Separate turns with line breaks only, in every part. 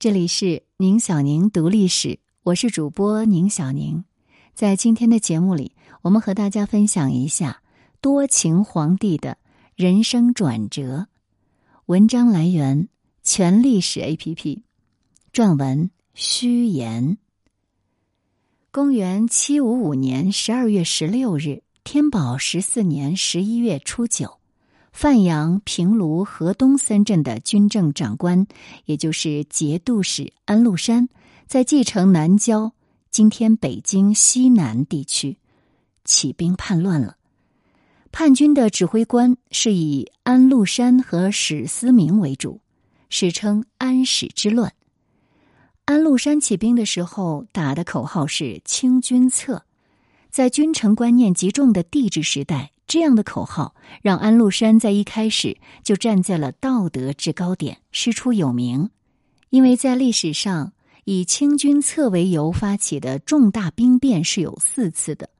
这里是宁小宁读历史，我是主播宁小宁。在今天的节目里，我们和大家分享一下多情皇帝的人生转折。文章来源全历史 APP，撰文虚言。公元七五五年十二月十六日，天宝十四年十一月初九。范阳、平卢、河东三镇的军政长官，也就是节度使安禄山，在继承南郊（今天北京西南地区）起兵叛乱了。叛军的指挥官是以安禄山和史思明为主，史称安史之乱。安禄山起兵的时候打的口号是“清君侧”，在君臣观念极重的帝制时代。这样的口号让安禄山在一开始就站在了道德制高点，师出有名。因为在历史上，以清君侧为由发起的重大兵变是有四次的。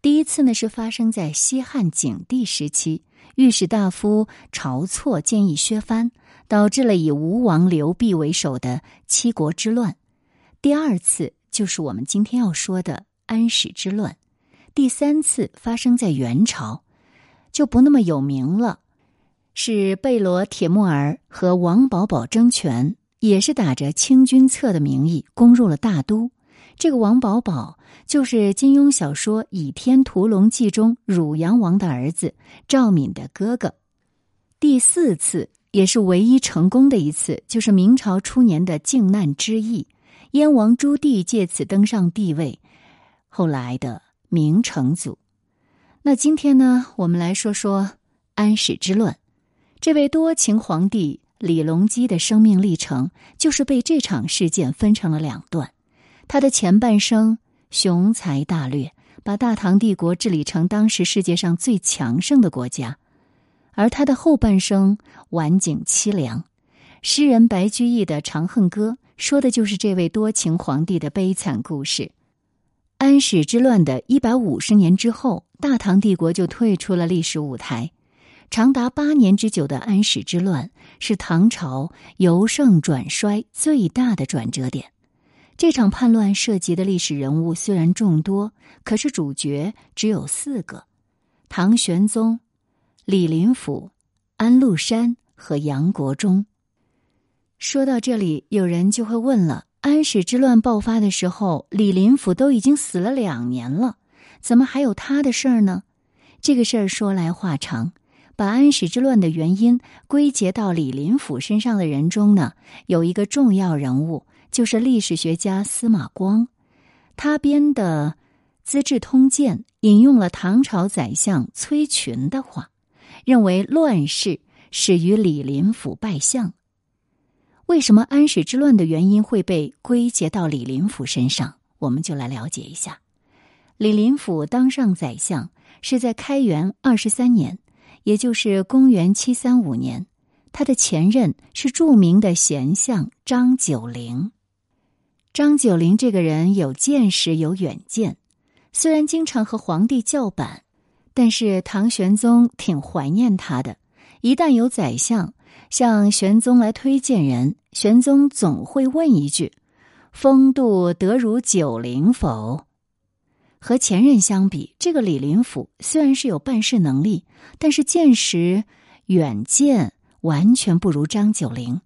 第一次呢是发生在西汉景帝时期，御史大夫晁错建议削藩，导致了以吴王刘濞为首的七国之乱。第二次就是我们今天要说的安史之乱。第三次发生在元朝。就不那么有名了，是贝罗铁木儿和王保保争权，也是打着清君侧的名义攻入了大都。这个王保保就是金庸小说《倚天屠龙记》中汝阳王的儿子赵敏的哥哥。第四次也是唯一成功的一次，就是明朝初年的靖难之役，燕王朱棣借此登上帝位，后来的明成祖。那今天呢，我们来说说安史之乱。这位多情皇帝李隆基的生命历程，就是被这场事件分成了两段。他的前半生雄才大略，把大唐帝国治理成当时世界上最强盛的国家；而他的后半生晚景凄凉。诗人白居易的《长恨歌》说的就是这位多情皇帝的悲惨故事。安史之乱的一百五十年之后，大唐帝国就退出了历史舞台。长达八年之久的安史之乱是唐朝由盛转衰最大的转折点。这场叛乱涉及的历史人物虽然众多，可是主角只有四个：唐玄宗、李林甫、安禄山和杨国忠。说到这里，有人就会问了。安史之乱爆发的时候，李林甫都已经死了两年了，怎么还有他的事儿呢？这个事儿说来话长，把安史之乱的原因归结到李林甫身上的人中呢，有一个重要人物，就是历史学家司马光。他编的《资治通鉴》引用了唐朝宰相崔群的话，认为乱世始于李林甫拜相。为什么安史之乱的原因会被归结到李林甫身上？我们就来了解一下。李林甫当上宰相是在开元二十三年，也就是公元七三五年。他的前任是著名的贤相张九龄。张九龄这个人有见识、有远见，虽然经常和皇帝叫板，但是唐玄宗挺怀念他的。一旦有宰相。向玄宗来推荐人，玄宗总会问一句：“风度得如九龄否？”和前任相比，这个李林甫虽然是有办事能力，但是见识、远见完全不如张九龄。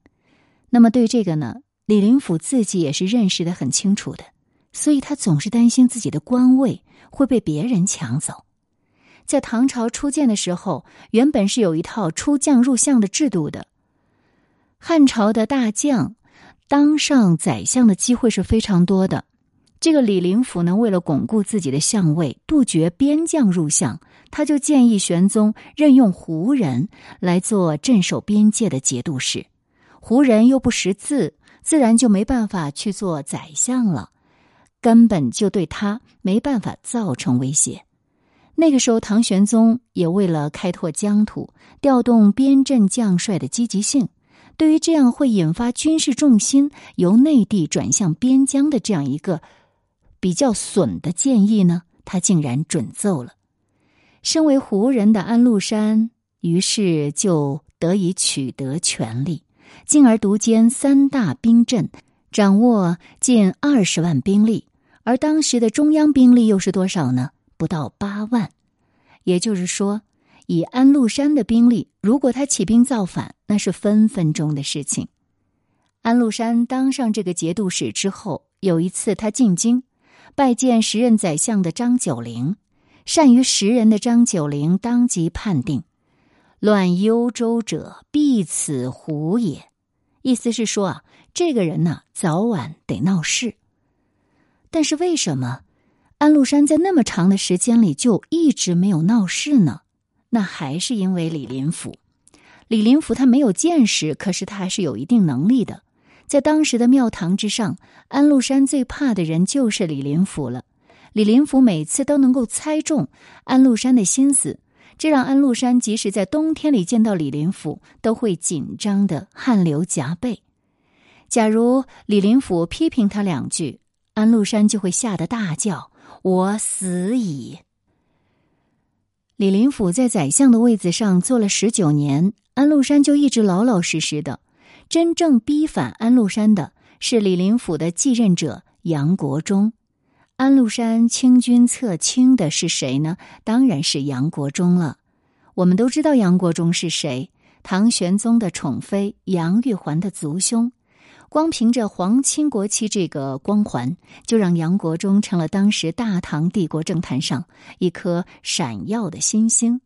那么对这个呢，李林甫自己也是认识的很清楚的，所以他总是担心自己的官位会被别人抢走。在唐朝初建的时候，原本是有一套出将入相的制度的。汉朝的大将当上宰相的机会是非常多的。这个李林甫呢，为了巩固自己的相位，杜绝边将入相，他就建议玄宗任用胡人来做镇守边界的节度使。胡人又不识字，自然就没办法去做宰相了，根本就对他没办法造成威胁。那个时候，唐玄宗也为了开拓疆土，调动边镇将帅的积极性。对于这样会引发军事重心由内地转向边疆的这样一个比较损的建议呢，他竟然准奏了。身为胡人的安禄山，于是就得以取得权力，进而独兼三大兵镇，掌握近二十万兵力，而当时的中央兵力又是多少呢？不到八万。也就是说，以安禄山的兵力，如果他起兵造反，那是分分钟的事情。安禄山当上这个节度使之后，有一次他进京，拜见时任宰相的张九龄。善于识人的张九龄当即判定：“乱幽州者，必此胡也。”意思是说啊，这个人呢，早晚得闹事。但是为什么安禄山在那么长的时间里就一直没有闹事呢？那还是因为李林甫。李林甫他没有见识，可是他还是有一定能力的。在当时的庙堂之上，安禄山最怕的人就是李林甫了。李林甫每次都能够猜中安禄山的心思，这让安禄山即使在冬天里见到李林甫，都会紧张的汗流浃背。假如李林甫批评他两句，安禄山就会吓得大叫：“我死矣！”李林甫在宰相的位子上坐了十九年，安禄山就一直老老实实的。真正逼反安禄山的是李林甫的继任者杨国忠，安禄山清君侧卿的是谁呢？当然是杨国忠了。我们都知道杨国忠是谁，唐玄宗的宠妃杨玉环的族兄。光凭着皇亲国戚这个光环，就让杨国忠成了当时大唐帝国政坛上一颗闪耀的新星。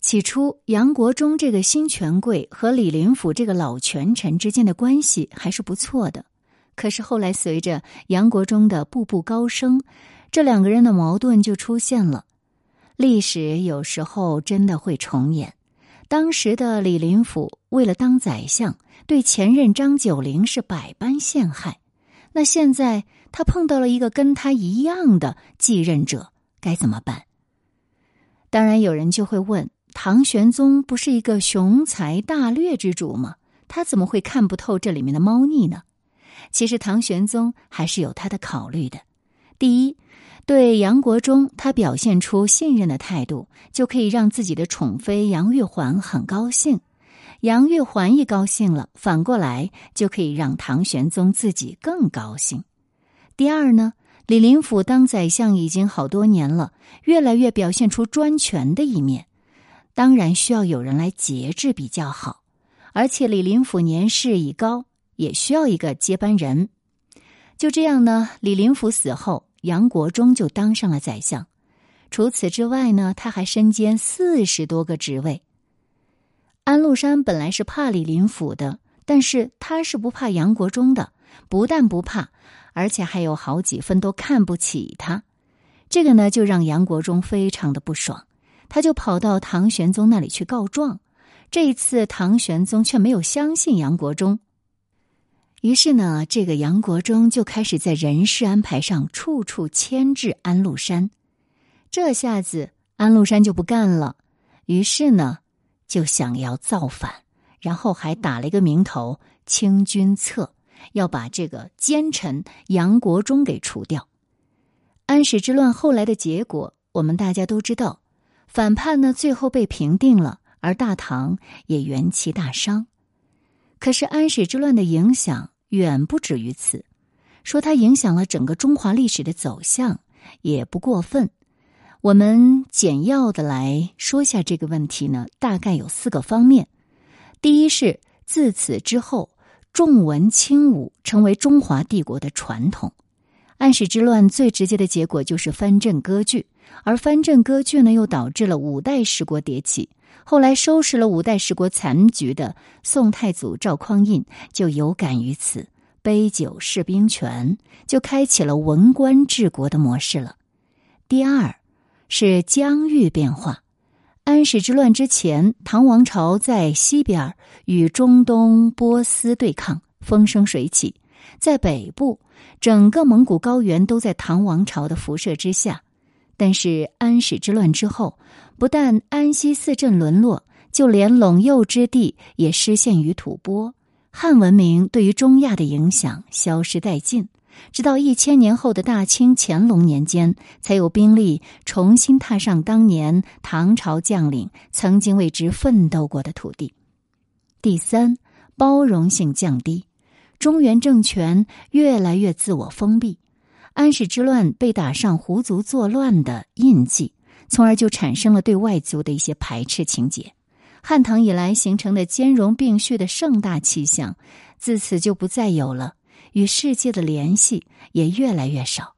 起初，杨国忠这个新权贵和李林甫这个老权臣之间的关系还是不错的。可是后来，随着杨国忠的步步高升，这两个人的矛盾就出现了。历史有时候真的会重演。当时的李林甫为了当宰相，对前任张九龄是百般陷害。那现在他碰到了一个跟他一样的继任者，该怎么办？当然，有人就会问。唐玄宗不是一个雄才大略之主吗？他怎么会看不透这里面的猫腻呢？其实唐玄宗还是有他的考虑的。第一，对杨国忠他表现出信任的态度，就可以让自己的宠妃杨玉环很高兴。杨玉环一高兴了，反过来就可以让唐玄宗自己更高兴。第二呢，李林甫当宰相已经好多年了，越来越表现出专权的一面。当然需要有人来节制比较好，而且李林甫年事已高，也需要一个接班人。就这样呢，李林甫死后，杨国忠就当上了宰相。除此之外呢，他还身兼四十多个职位。安禄山本来是怕李林甫的，但是他是不怕杨国忠的，不但不怕，而且还有好几分都看不起他。这个呢，就让杨国忠非常的不爽。他就跑到唐玄宗那里去告状，这一次唐玄宗却没有相信杨国忠。于是呢，这个杨国忠就开始在人事安排上处处牵制安禄山。这下子安禄山就不干了，于是呢，就想要造反，然后还打了一个名头“清君侧”，要把这个奸臣杨国忠给除掉。安史之乱后来的结果，我们大家都知道。反叛呢，最后被平定了，而大唐也元气大伤。可是安史之乱的影响远不止于此，说它影响了整个中华历史的走向也不过分。我们简要的来说下这个问题呢，大概有四个方面。第一是自此之后，重文轻武成为中华帝国的传统。安史之乱最直接的结果就是藩镇割据。而藩镇割据呢，又导致了五代十国迭起。后来收拾了五代十国残局的宋太祖赵匡胤就有感于此，杯酒释兵权，就开启了文官治国的模式了。第二是疆域变化。安史之乱之前，唐王朝在西边与中东波斯对抗，风生水起；在北部，整个蒙古高原都在唐王朝的辐射之下。但是安史之乱之后，不但安西四镇沦落，就连陇右之地也失陷于吐蕃，汉文明对于中亚的影响消失殆尽。直到一千年后的大清乾隆年间，才有兵力重新踏上当年唐朝将领曾经为之奋斗过的土地。第三，包容性降低，中原政权越来越自我封闭，安史之乱被打上胡族作乱的印记，从而就产生了对外族的一些排斥情节。汉唐以来形成的兼容并蓄的盛大气象，自此就不再有了，与世界的联系也越来越少。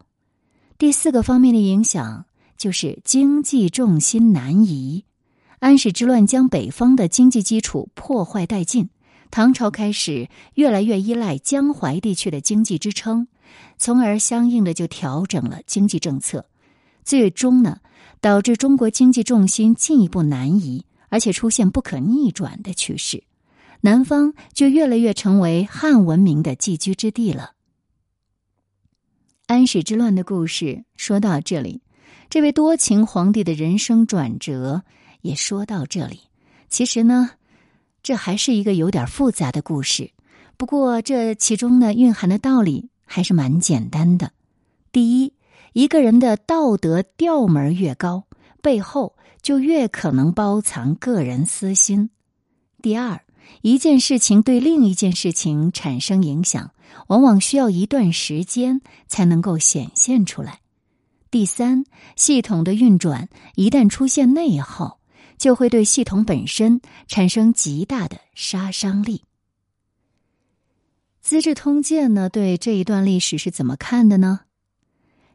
第四个方面的影响就是经济重心南移。安史之乱将北方的经济基础破坏殆尽，唐朝开始越来越依赖江淮地区的经济支撑，从而相应的就调整了经济政策，最终呢导致中国经济重心进一步南移，而且出现不可逆转的趋势，南方就越来越成为汉文明的寄居之地了。安史之乱的故事说到这里，这位多情皇帝的人生转折。也说到这里，其实呢，这还是一个有点复杂的故事。不过这其中呢蕴含的道理还是蛮简单的。第一，一个人的道德调门越高，背后就越可能包藏个人私心。第二，一件事情对另一件事情产生影响，往往需要一段时间才能够显现出来。第三，系统的运转一旦出现内耗。就会对系统本身产生极大的杀伤力。《资治通鉴》呢，对这一段历史是怎么看的呢？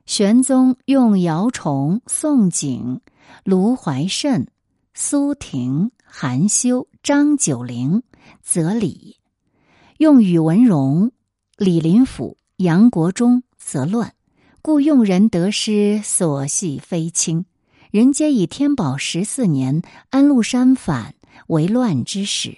玄宗用姚崇、宋璟、卢怀慎、苏廷、韩休、张九龄则礼；用宇文荣、李林甫、杨国忠则乱，故用人得失，所系非轻。人皆以天宝十四年安禄山反为乱之始，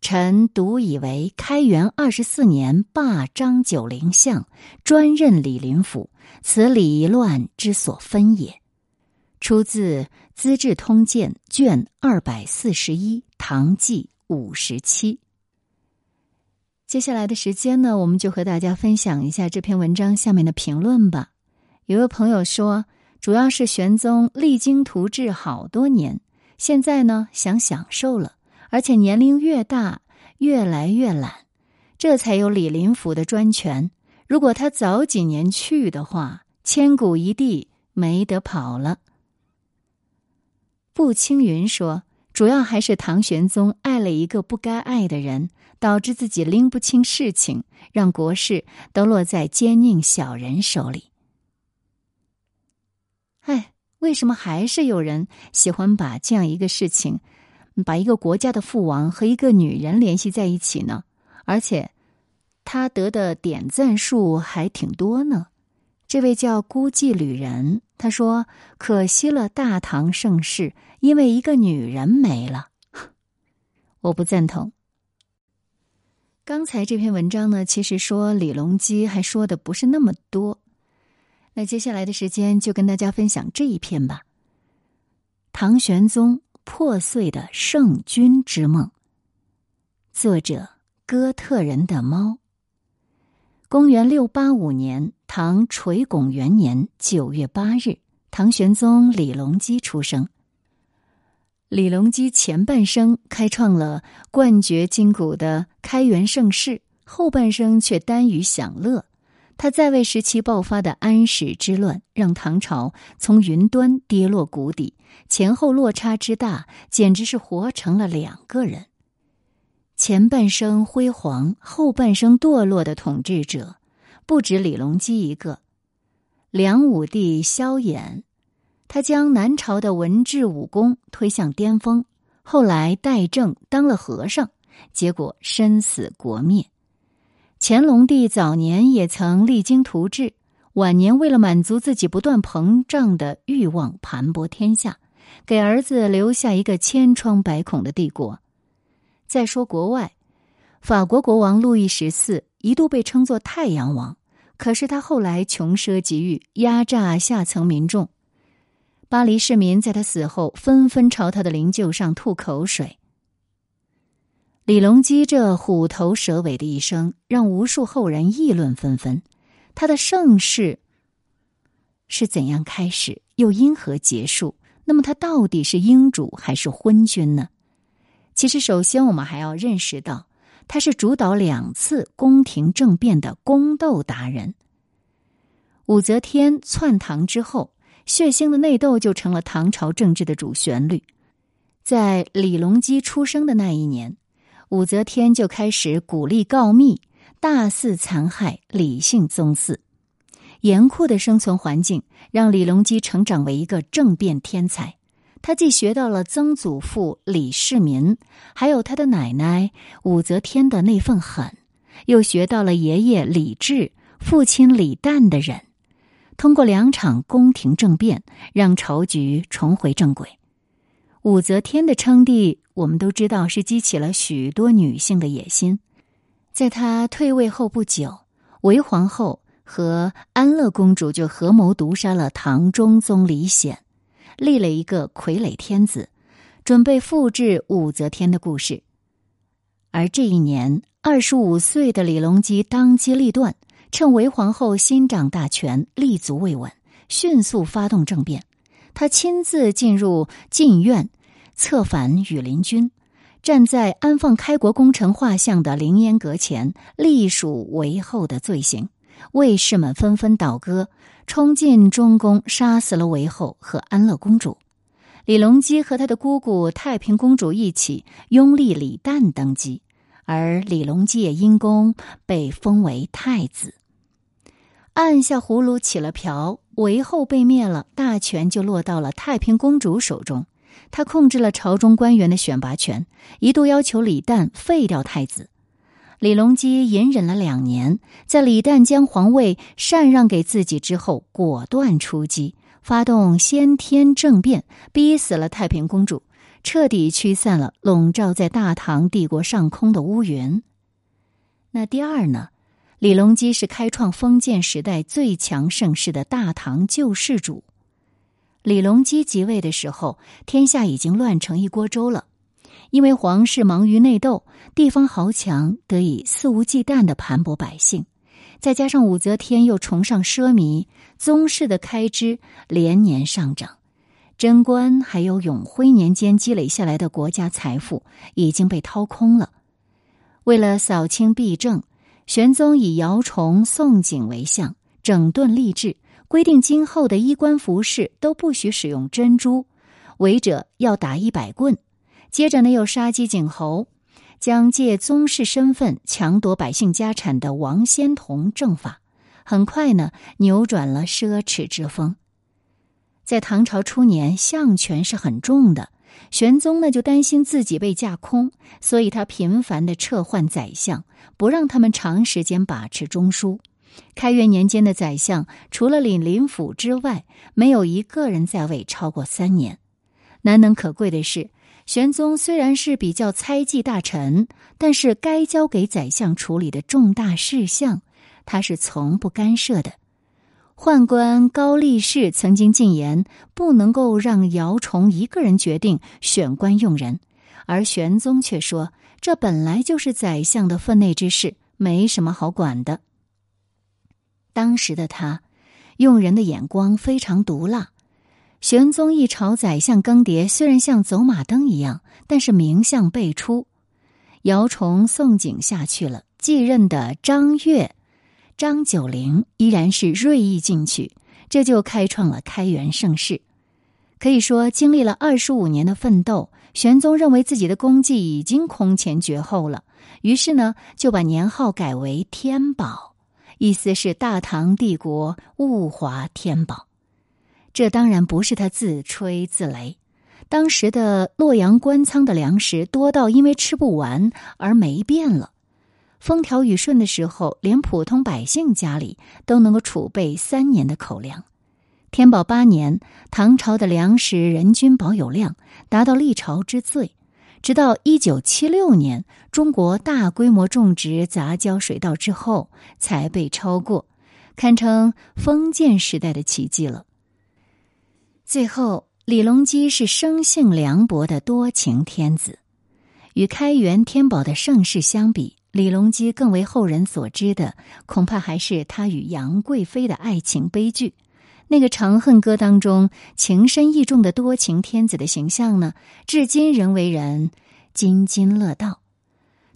臣独以为开元二十四年罢张九龄相，专任李林甫，此礼乱之所分也。出自《资治通鉴》卷二百四十一，唐纪五十七。接下来的时间呢，我们就和大家分享一下这篇文章下面的评论吧。有位朋友说。主要是玄宗励精图治好多年，现在呢想享受了，而且年龄越大越来越懒，这才有李林甫的专权。如果他早几年去的话，千古一帝没得跑了。步青云说，主要还是唐玄宗爱了一个不该爱的人，导致自己拎不清事情，让国事都落在奸佞小人手里。哎，为什么还是有人喜欢把这样一个事情，把一个国家的父王和一个女人联系在一起呢？而且他得的点赞数还挺多呢。这位叫孤寂旅人，他说：“可惜了大唐盛世，因为一个女人没了。”我不赞同。刚才这篇文章呢，其实说李隆基还说的不是那么多。那接下来的时间就跟大家分享这一篇吧。唐玄宗破碎的圣君之梦。作者：哥特人的猫。公元六八五年，唐垂拱元年九月八日，唐玄宗李隆基出生。李隆基前半生开创了冠绝今古的开元盛世，后半生却耽于享乐。他在位时期爆发的安史之乱，让唐朝从云端跌落谷底，前后落差之大，简直是活成了两个人。前半生辉煌，后半生堕落的统治者，不止李隆基一个。梁武帝萧衍，他将南朝的文治武功推向巅峰，后来代政当了和尚，结果身死国灭。乾隆帝早年也曾励精图治，晚年为了满足自己不断膨胀的欲望，盘剥天下，给儿子留下一个千疮百孔的帝国。再说国外，法国国王路易十四一度被称作太阳王，可是他后来穷奢极欲，压榨下层民众，巴黎市民在他死后纷纷朝他的灵柩上吐口水。李隆基这虎头蛇尾的一生，让无数后人议论纷纷。他的盛世是怎样开始，又因何结束？那么他到底是英主还是昏君呢？其实，首先我们还要认识到，他是主导两次宫廷政变的宫斗达人。武则天篡唐之后，血腥的内斗就成了唐朝政治的主旋律。在李隆基出生的那一年，武则天就开始鼓励告密，大肆残害李姓宗嗣。严酷的生存环境让李隆基成长为一个政变天才。他既学到了曾祖父李世民，还有他的奶奶武则天的那份狠，又学到了爷爷李治、父亲李旦的忍。通过两场宫廷政变，让朝局重回正轨。武则天的称帝，我们都知道是激起了许多女性的野心。在她退位后不久，韦皇后和安乐公主就合谋毒杀了唐中宗李显。立了一个傀儡天子，准备复制武则天的故事。而这一年，二十五岁的李隆基当机立断，趁韦皇后新掌大权、立足未稳，迅速发动政变。他亲自进入禁院，策反羽林军，站在安放开国功臣画像的凌烟阁前，隶属韦后的罪行。卫士们纷纷倒戈。冲进中宫，杀死了韦后和安乐公主。李隆基和他的姑姑太平公主一起拥立李旦登基，而李隆基也因功被封为太子。按下葫芦起了瓢，韦后被灭了，大权就落到了太平公主手中。他控制了朝中官员的选拔权，一度要求李旦废掉太子。李隆基隐忍了两年，在李旦将皇位禅让给自己之后，果断出击，发动先天政变，逼死了太平公主，彻底驱散了笼罩在大唐帝国上空的乌云。那第二呢？李隆基是开创封建时代最强盛世的大唐救世主。李隆基即位的时候，天下已经乱成一锅粥了。因为皇室忙于内斗，地方豪强得以肆无忌惮的盘剥百姓，再加上武则天又崇尚奢靡，宗室的开支连年上涨，贞观还有永徽年间积累下来的国家财富已经被掏空了。为了扫清弊政，玄宗以姚崇、宋璟为相，整顿吏治，规定今后的衣冠服饰都不许使用珍珠，违者要打一百棍。接着呢，又杀鸡儆猴，将借宗室身份强夺百姓家产的王仙童正法，很快呢扭转了奢侈之风。在唐朝初年，相权是很重的，玄宗呢就担心自己被架空，所以他频繁的撤换宰相，不让他们长时间把持中枢。开元年间的宰相，除了李林甫之外，没有一个人在位超过三年。难能可贵的是。玄宗虽然是比较猜忌大臣，但是该交给宰相处理的重大事项，他是从不干涉的。宦官高力士曾经进言，不能够让姚崇一个人决定选官用人，而玄宗却说，这本来就是宰相的分内之事，没什么好管的。当时的他，用人的眼光非常毒辣。玄宗一朝宰相更迭，虽然像走马灯一样，但是名相辈出。姚崇、宋璟下去了，继任的张悦、张九龄依然是锐意进取，这就开创了开元盛世。可以说，经历了二十五年的奋斗，玄宗认为自己的功绩已经空前绝后了，于是呢，就把年号改为天宝，意思是大唐帝国物华天宝。这当然不是他自吹自擂。当时的洛阳官仓的粮食多到因为吃不完而没变了，风调雨顺的时候，连普通百姓家里都能够储备三年的口粮。天宝八年，唐朝的粮食人均保有量达到历朝之最，直到一九七六年，中国大规模种植杂交水稻之后才被超过，堪称封建时代的奇迹了。最后，李隆基是生性凉薄的多情天子。与开元天宝的盛世相比，李隆基更为后人所知的，恐怕还是他与杨贵妃的爱情悲剧。那个《长恨歌》当中情深意重的多情天子的形象呢，至今仍为人津津乐道。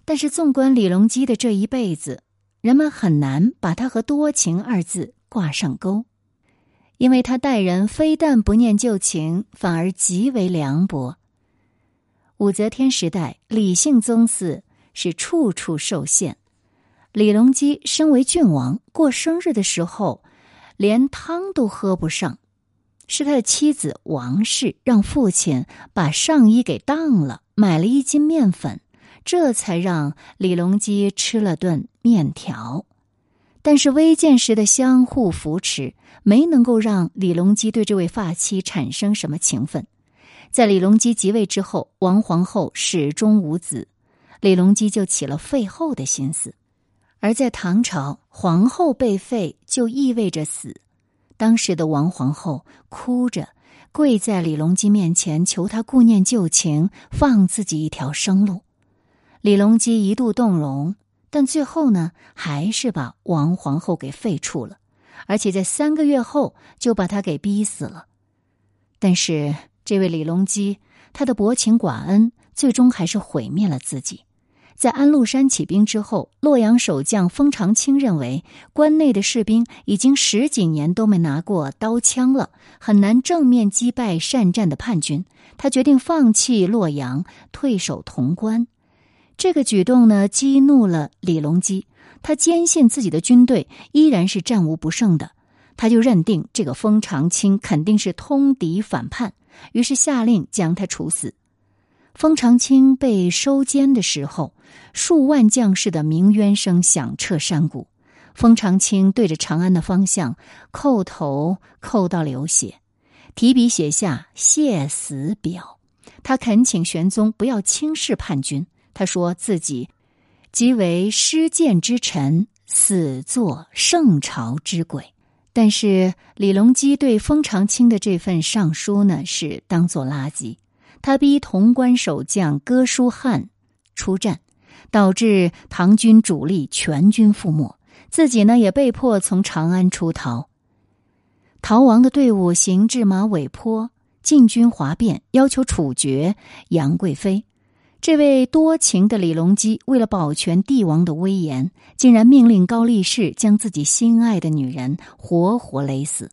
但是，纵观李隆基的这一辈子，人们很难把他和多情二字挂上钩，因为他待人非但不念旧情，反而极为凉薄。武则天时代，李姓宗祠是处处受限。李隆基身为郡王，过生日的时候，连汤都喝不上。是他的妻子王氏让父亲把上衣给当了，买了一斤面粉。这才让李隆基吃了顿面条，但是微贱时的相互扶持，没能够让李隆基对这位发妻产生什么情分。在李隆基即位之后，王皇后始终无子，李隆基就起了废后的心思。而在唐朝，皇后被废就意味着死。当时的王皇后哭着跪在李隆基面前，求他顾念旧情，放自己一条生路。李隆基一度动容，但最后呢，还是把王皇后给废黜了，而且在三个月后就把他给逼死了。但是这位李隆基，他的薄情寡恩，最终还是毁灭了自己。在安禄山起兵之后，洛阳守将封长清认为关内的士兵已经十几年都没拿过刀枪了，很难正面击败善战的叛军。他决定放弃洛阳，退守潼关。这个举动呢，激怒了李隆基。他坚信自己的军队依然是战无不胜的，他就认定这个封长清肯定是通敌反叛，于是下令将他处死。封长清被收监的时候，数万将士的鸣冤声响彻山谷。封长清对着长安的方向叩头，叩到流血，提笔写下谢死表。他恳请玄宗不要轻视叛军。他说自己即为失谏之臣，死作圣朝之鬼。但是李隆基对封长清的这份上书呢，是当做垃圾。他逼潼关守将哥舒翰出战，导致唐军主力全军覆没，自己呢也被迫从长安出逃。逃亡的队伍行至马尾坡，晋军哗变，要求处决杨贵妃。这位多情的李隆基，为了保全帝王的威严，竟然命令高力士将自己心爱的女人活活勒死。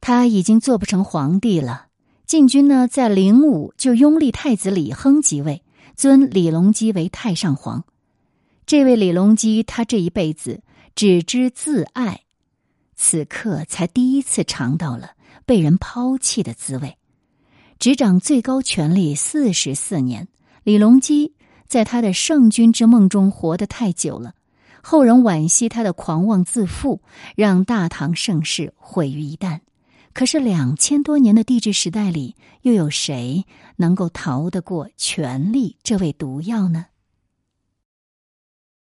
他已经做不成皇帝了。晋军呢，在灵武就拥立太子李亨即位，尊李隆基为太上皇。这位李隆基，他这一辈子只知自爱，此刻才第一次尝到了被人抛弃的滋味。执掌最高权力四十四年，李隆基在他的圣君之梦中活得太久了，后人惋惜他的狂妄自负，让大唐盛世毁于一旦。可是两千多年的帝制时代里，又有谁能够逃得过权力这味毒药呢？